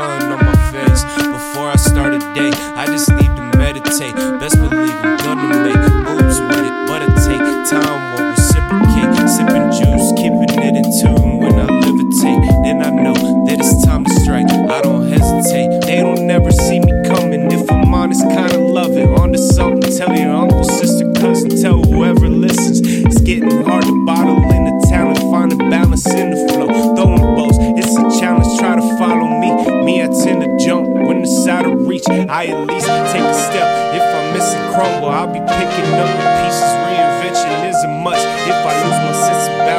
on my face. Before I start a day, I just need to meditate. Best believe I'm gonna make moves with it, but it take time won't reciprocate. Sipping juice, keeping it in tune when I levitate. Then I know that it's time to strike. I don't hesitate. They don't never see me coming. If I'm honest, kinda love it. On to something, tell your uncle, sister, cousin, tell whoever listens. It's getting hard to bottle reach. I at least take a step. If I'm missing crumble, I'll be picking up the pieces. Reinvention isn't much. If I lose my sense of